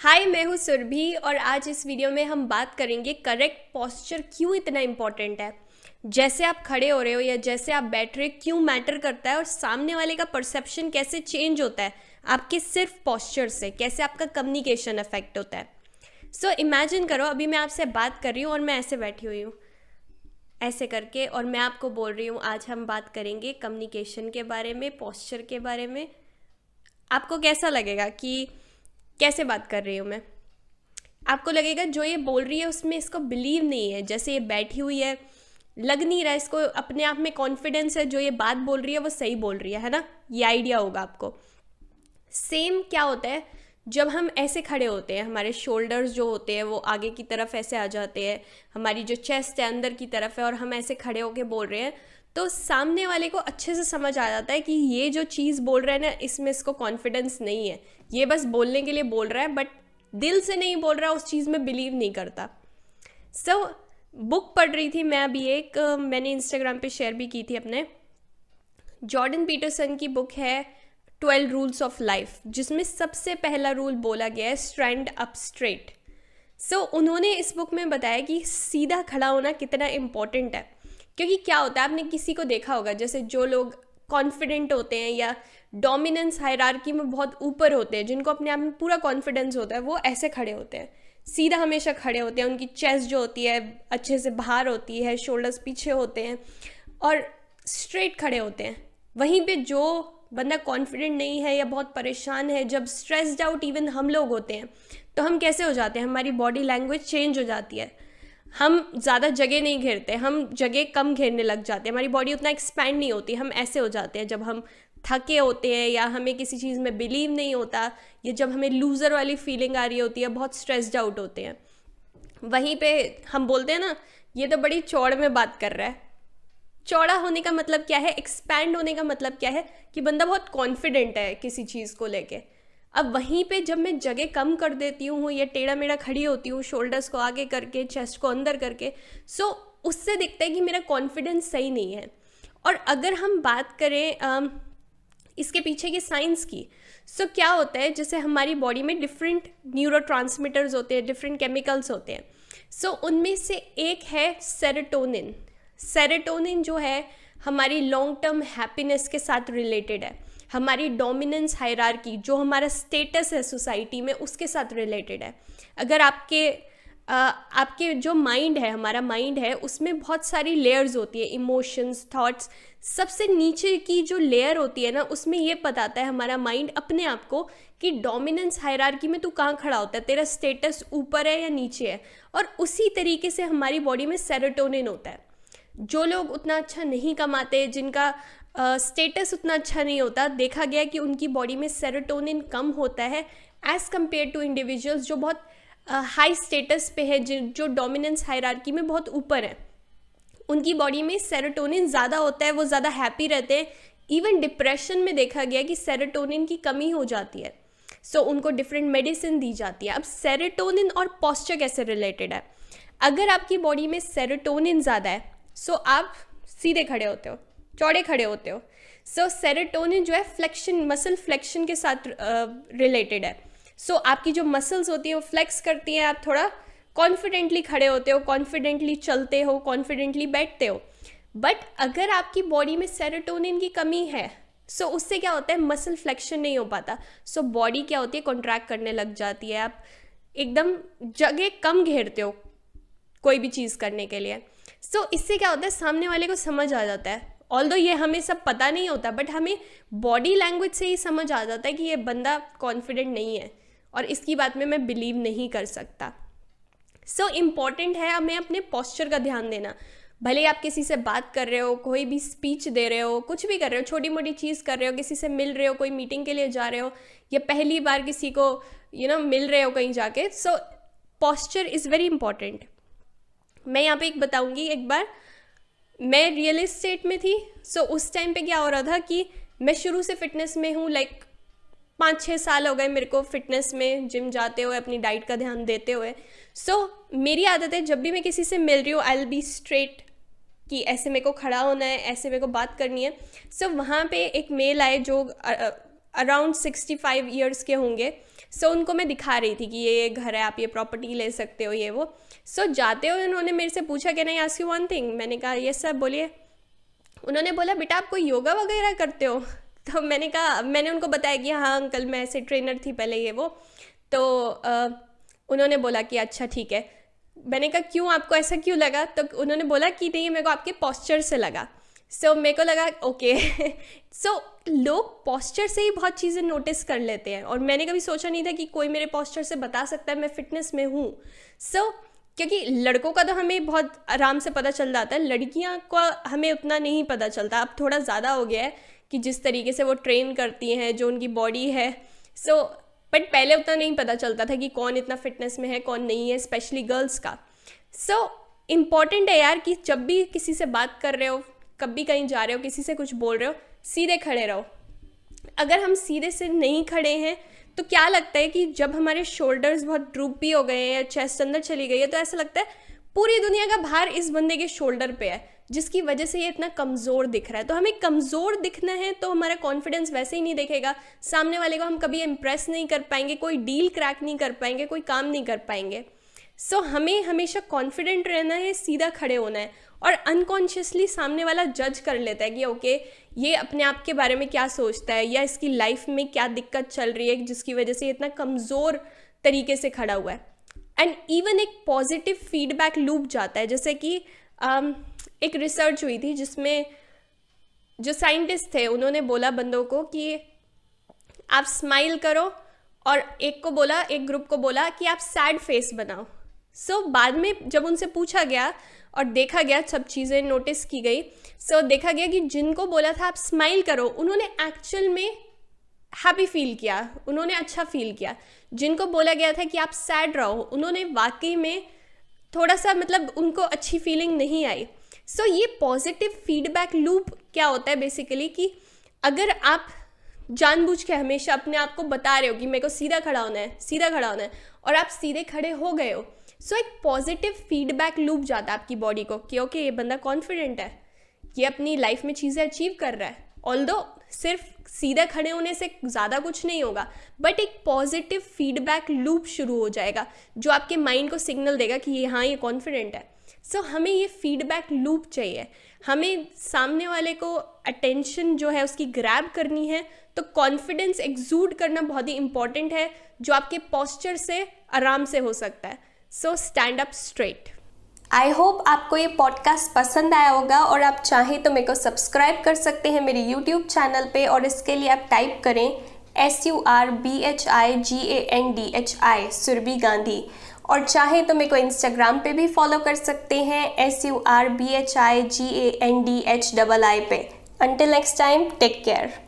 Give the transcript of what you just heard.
हाय मैं हूँ सुरभि और आज इस वीडियो में हम बात करेंगे करेक्ट पॉस्चर क्यों इतना इंपॉर्टेंट है? जैसे आप खड़े हो रहे हो या जैसे आप बैठ रहे क्यों मैटर करता है और सामने वाले का परसेप्शन कैसे चेंज होता है? आपके सिर्फ़ पॉस्चर से कैसे आपका कम्युनिकेशन अफेक्ट होता है? सो so, इमेजिन करो अभी मैं आपसे बात कर रही हूँ और मैं ऐसे बैठी हुई हूँ। ऐसे करके और मैं आपको बोल रही हूँ आज हम बात करेंगे कम्युनिकेशन के बारे में पॉस्चर के बारे में। आपको कैसा लगेगा कि कैसे बात कर रही हूँ मैं? आपको लगेगा जो ये बोल रही है उसमें इसको बिलीव नहीं है। जैसे ये बैठी हुई है, लग नहीं रहा इसको, अपने आप में कॉन्फिडेंस है, जो ये बात बोल रही है वो सही बोल रही है है ना? ये आइडिया होगा आपको। सेम क्या होता है? जब हम ऐसे खड़े होते हैं, हमारे शोल्डर्स जो होते हैं, वो आगे की तरफ़ ऐसे आ जाते हैं, हमारी जो चेस्ट है, अंदर की तरफ़ है, और हम ऐसे खड़े होके बोल रहे हैं तो सामने वाले को अच्छे से समझ आ जाता है कि ये जो चीज़ बोल रहा है ना इसमें इसको कॉन्फिडेंस नहीं है। ये बस बोलने के लिए बोल रहा है बट दिल से नहीं बोल रहा उस चीज़ में बिलीव नहीं करता। सो so, बुक पढ़ रही थी मैं अभी एक मैंने इंस्टाग्राम पे शेयर भी की थी अपने। जॉर्डन पीटरसन की बुक है ट्वेल्व रूल्स ऑफ़ लाइफ जिसमें सबसे पहला रूल बोला गया है स्ट्रैंड अप स्ट्रेट सो उन्होंने इस बुक में बताया कि सीधा खड़ा होना कितना इम्पोर्टेंट है। क्योंकि क्या होता है, आपने किसी को देखा होगा, जैसे जो लोग कॉन्फिडेंट होते हैं या डोमिनेंस हायरार्की में बहुत ऊपर होते हैं, जिनको अपने आप में पूरा कॉन्फिडेंस होता है, वो ऐसे खड़े होते हैं। सीधा हमेशा खड़े होते हैं, उनकी चेस्ट जो होती है, अच्छे से बाहर होती है शोल्डर्स पीछे होते हैं और स्ट्रेट खड़े होते हैं। वहीं पे जो बंदा कॉन्फिडेंट नहीं है या बहुत परेशान है, जब स्ट्रेस्ड आउट इवन हम लोग होते हैं तो हम कैसे हो जाते हैं? हमारी बॉडी लैंग्वेज चेंज हो जाती है। हम ज़्यादा जगह नहीं घेरते, हम जगह कम घेरने लग जाते हैं। हमारी बॉडी उतना एक्सपैंड नहीं होती, हम ऐसे हो जाते हैं जब हम थके होते हैं या हमें किसी चीज़ में बिलीव नहीं होता, या जब हमें लूज़र वाली फीलिंग आ रही होती है, बहुत स्ट्रेस्ड आउट होते हैं। वहीं पे हम बोलते हैं ना, ये तो बड़ी चौड़ में बात कर रहा है। चौड़ा होने का मतलब क्या है? एक्सपैंड होने का मतलब क्या है? कि बंदा बहुत कॉन्फिडेंट है किसी चीज़ को लेके। अब वहीं पे जब मैं जगह कम कर देती हूँ या टेढ़ा मेढ़ा खड़ी होती हूँ शोल्डर्स को आगे करके चेस्ट को अंदर करके सो उससे दिखता है कि मेरा कॉन्फिडेंस सही नहीं है। और अगर हम बात करें इसके पीछे की साइंस की सो so, क्या होता है जैसे हमारी बॉडी में डिफरेंट न्यूरो होते हैं डिफरेंट केमिकल्स होते हैं सो so, उनमें से एक है सेरेटोनिन सेरेटोनिन जो है हमारी लॉन्ग टर्म हैप्पीनेस के साथ रिलेटेड है। हमारी डोमिनेंस हायरार्की जो हमारा स्टेटस है सोसाइटी में उसके साथ रिलेटेड है। अगर आपके आ, आपके जो माइंड है हमारा माइंड है उसमें बहुत सारी लेयर्स होती है इमोशंस थॉट्स सबसे नीचे की जो लेयर होती है ना उसमें ये बताता है हमारा माइंड अपने आप को कि डोमिनेंस हायरार्की में तू कहाँ खड़ा होता है? तेरा स्टेटस ऊपर है या नीचे है? और उसी तरीके से हमारी बॉडी में सेरोटोनिन होता है। जो लोग उतना अच्छा नहीं कमाते जिनका स्टेटस उतना अच्छा नहीं होता। देखा गया कि उनकी बॉडी में सेरोटोनिन कम होता है एज़ कंपेयर टू इंडिविजुअल्स जो बहुत हाई uh, स्टेटस पे है जो डोमिनेंस हायरार्की में बहुत ऊपर है। उनकी बॉडी में सेरोटोनिन ज़्यादा होता है वो ज़्यादा हैप्पी रहते हैं। इवन डिप्रेशन में देखा गया कि सेरोटोनिन की कमी हो जाती है। सो so, उनको डिफरेंट मेडिसिन दी जाती है। अब सेरोटोनिन और पॉस्चर कैसे रिलेटेड है? अगर आपकी बॉडी में सेरोटोनिन ज़्यादा है सो so आप सीधे खड़े होते हो। चौड़े खड़े होते हो। सो so, सेरोटोनिन जो है फ्लेक्शन मसल फ्लेक्शन के साथ रिलेटेड uh, है। सो so, आपकी जो मसल्स होती है वो फ्लेक्स करती हैं आप थोड़ा कॉन्फिडेंटली खड़े होते हो कॉन्फिडेंटली चलते हो कॉन्फिडेंटली बैठते हो। बट अगर आपकी बॉडी में सेरेटोनिन की कमी है सो so, उससे क्या होता है? मसल फ्लेक्शन नहीं हो पाता। सो so, बॉडी क्या होती है? कॉन्ट्रैक्ट करने लग जाती है। आप एकदम जगह कम घेरते हो कोई भी चीज़ करने के लिए। सो so, इससे क्या होता है? सामने वाले को समझ आ जाता है। ऑल दो ये हमें सब पता नहीं होता बट हमें बॉडी लैंग्वेज से ही समझ आ जाता है कि ये बंदा कॉन्फिडेंट नहीं है और इसकी बात में मैं बिलीव नहीं कर सकता। सो so, इंपॉर्टेंट है हमें अपने पॉस्चर का ध्यान देना। भले आप किसी से बात कर रहे हो कोई भी स्पीच दे रहे हो कुछ भी कर रहे हो छोटी मोटी चीज़ कर रहे हो किसी से मिल रहे हो कोई मीटिंग के लिए जा रहे हो या पहली बार किसी को यू you नो know, मिल रहे हो कहीं जाके so posture is very important मैं यहाँ पे एक बताऊँगी एक बार मैं रियल इस्टेट में थी सो उस टाइम पे क्या हो रहा था कि मैं शुरू से फिटनेस में हूँ लाइक पाँच छः साल हो गए मेरे को फिटनेस में जिम जाते हुए अपनी डाइट का ध्यान देते हुए। सो so, मेरी आदत है जब भी मैं किसी से मिल रही हूँ आई बी स्ट्रेट कि ऐसे मेरे को खड़ा होना है ऐसे मेरे को बात करनी है। सो so, वहाँ पे एक मेल आए जो अराउंड सिक्सटी फाइव ईयर्स के होंगे। सो so, उनको मैं दिखा रही थी कि ये ये घर है आप ये प्रॉपर्टी ले सकते हो ये वो। सो so, जाते हुए उन्होंने मेरे से पूछा कि नहीं आस्क यू वन थिंग मैंने कहा ये सब बोलिए। उन्होंने बोला बेटा आप कोई योगा वगैरह करते हो? तो मैंने कहा मैंने उनको बताया कि हाँ अंकल मैं ऐसे ट्रेनर थी पहले ये वो। तो आ, उन्होंने बोला कि अच्छा ठीक है। मैंने कहा क्यों? आपको ऐसा क्यों लगा? तो उन्होंने बोला कि नहीं मेरे को आपके पॉस्चर से लगा। सो so, मेरे को लगा ओके सो लोग पॉस्चर से ही बहुत चीज़ें नोटिस कर लेते हैं। और मैंने कभी सोचा नहीं था कि कोई मेरे पॉस्चर से बता सकता है मैं फिटनेस में हूँ। सो so, क्योंकि लड़कों का तो हमें बहुत आराम से पता चल जाता है लड़कियाँ का हमें उतना नहीं पता चलता। अब थोड़ा ज़्यादा हो गया है कि जिस तरीके से वो ट्रेन करती हैं जो उनकी बॉडी है। सो so, बट पहले उतना नहीं पता चलता था कि कौन इतना फिटनेस में है कौन नहीं है स्पेशली गर्ल्स का। सो so, इंपॉर्टेंट है यार कि जब भी किसी से बात कर रहे हो कभी कहीं जा रहे हो किसी से कुछ बोल रहे हो सीधे खड़े रहो। अगर हम सीधे से नहीं खड़े हैं तो क्या लगता है कि जब हमारे शोल्डर्स बहुत ड्रूपी हो गए हैं या चेस्ट अंदर चली गई है तो ऐसा लगता है पूरी दुनिया का भार इस बंदे के शोल्डर पे है जिसकी वजह से ये इतना कमज़ोर दिख रहा है। तो हमें कमज़ोर दिखना है तो हमारा कॉन्फिडेंस वैसे ही नहीं दिखेगा। सामने वाले को हम कभी इम्प्रेस नहीं कर पाएँगे कोई डील क्रैक नहीं कर पाएँगे कोई काम नहीं कर पाएँगे। सो so, हमें हमेशा कॉन्फिडेंट रहना है सीधा खड़े होना है। और अनकॉन्शियसली सामने वाला जज कर लेता है कि ओके ये अपने आप के बारे में क्या सोचता है या इसकी लाइफ में क्या दिक्कत चल रही है जिसकी वजह से इतना कमज़ोर तरीके से खड़ा हुआ है। एंड इवन एक पॉजिटिव फीडबैक लूप जाता है। जैसे कि um, एक रिसर्च हुई थी जिसमें जो साइंटिस्ट थे उन्होंने बोला बंदों को कि आप स्माइल करो और एक को बोला एक ग्रुप को बोला कि आप सैड फेस बनाओ। सो so, बाद में जब उनसे पूछा गया और देखा गया सब चीज़ें नोटिस की गई। सो so, देखा गया कि जिनको बोला था आप स्माइल करो उन्होंने एक्चुअल में हैप्पी फील किया उन्होंने अच्छा फील किया। जिनको बोला गया था कि आप सैड रहो उन्होंने वाकई में थोड़ा सा मतलब उनको अच्छी फीलिंग नहीं आई। सो so, ये पॉजिटिव फीडबैक लूप क्या होता है बेसिकली कि अगर आप जानबूझ के हमेशा अपने आप को बता रहे हो कि मेरे को सीधा खड़ा होना है सीधा खड़ा होना है और आप सीधे खड़े हो गए हो सो so, एक पॉजिटिव फीडबैक लूप जाता है आपकी बॉडी को कि ओके ये बंदा कॉन्फिडेंट है। ये अपनी लाइफ में चीज़ें अचीव कर रहा है। ऑल सिर्फ़ सीधे खड़े होने से ज़्यादा कुछ नहीं होगा बट एक पॉजिटिव फीडबैक लूप शुरू हो जाएगा जो आपके माइंड को सिग्नल देगा कि ये हाँ ये कॉन्फिडेंट है। सो so, हमें ये फीडबैक लूप चाहिए। हमें सामने वाले को अटेंशन जो है उसकी ग्रैब करनी है तो कॉन्फिडेंस एग्जूड करना बहुत ही इंपॉर्टेंट है जो आपके पॉस्चर से आराम से हो सकता है। So stand up straight I hope आपको ये पॉडकास्ट पसंद आया होगा और आप चाहें तो मेरे को सब्सक्राइब कर सकते हैं मेरे यूट्यूब चैनल पे और इसके लिए आप टाइप करें S U R B H I G A N D H I Surbhi Gandhi. और चाहें तो मेरे को इंस्टाग्राम पे भी फॉलो कर सकते हैं S U R B H I G A N D H double I पे। Until next time take care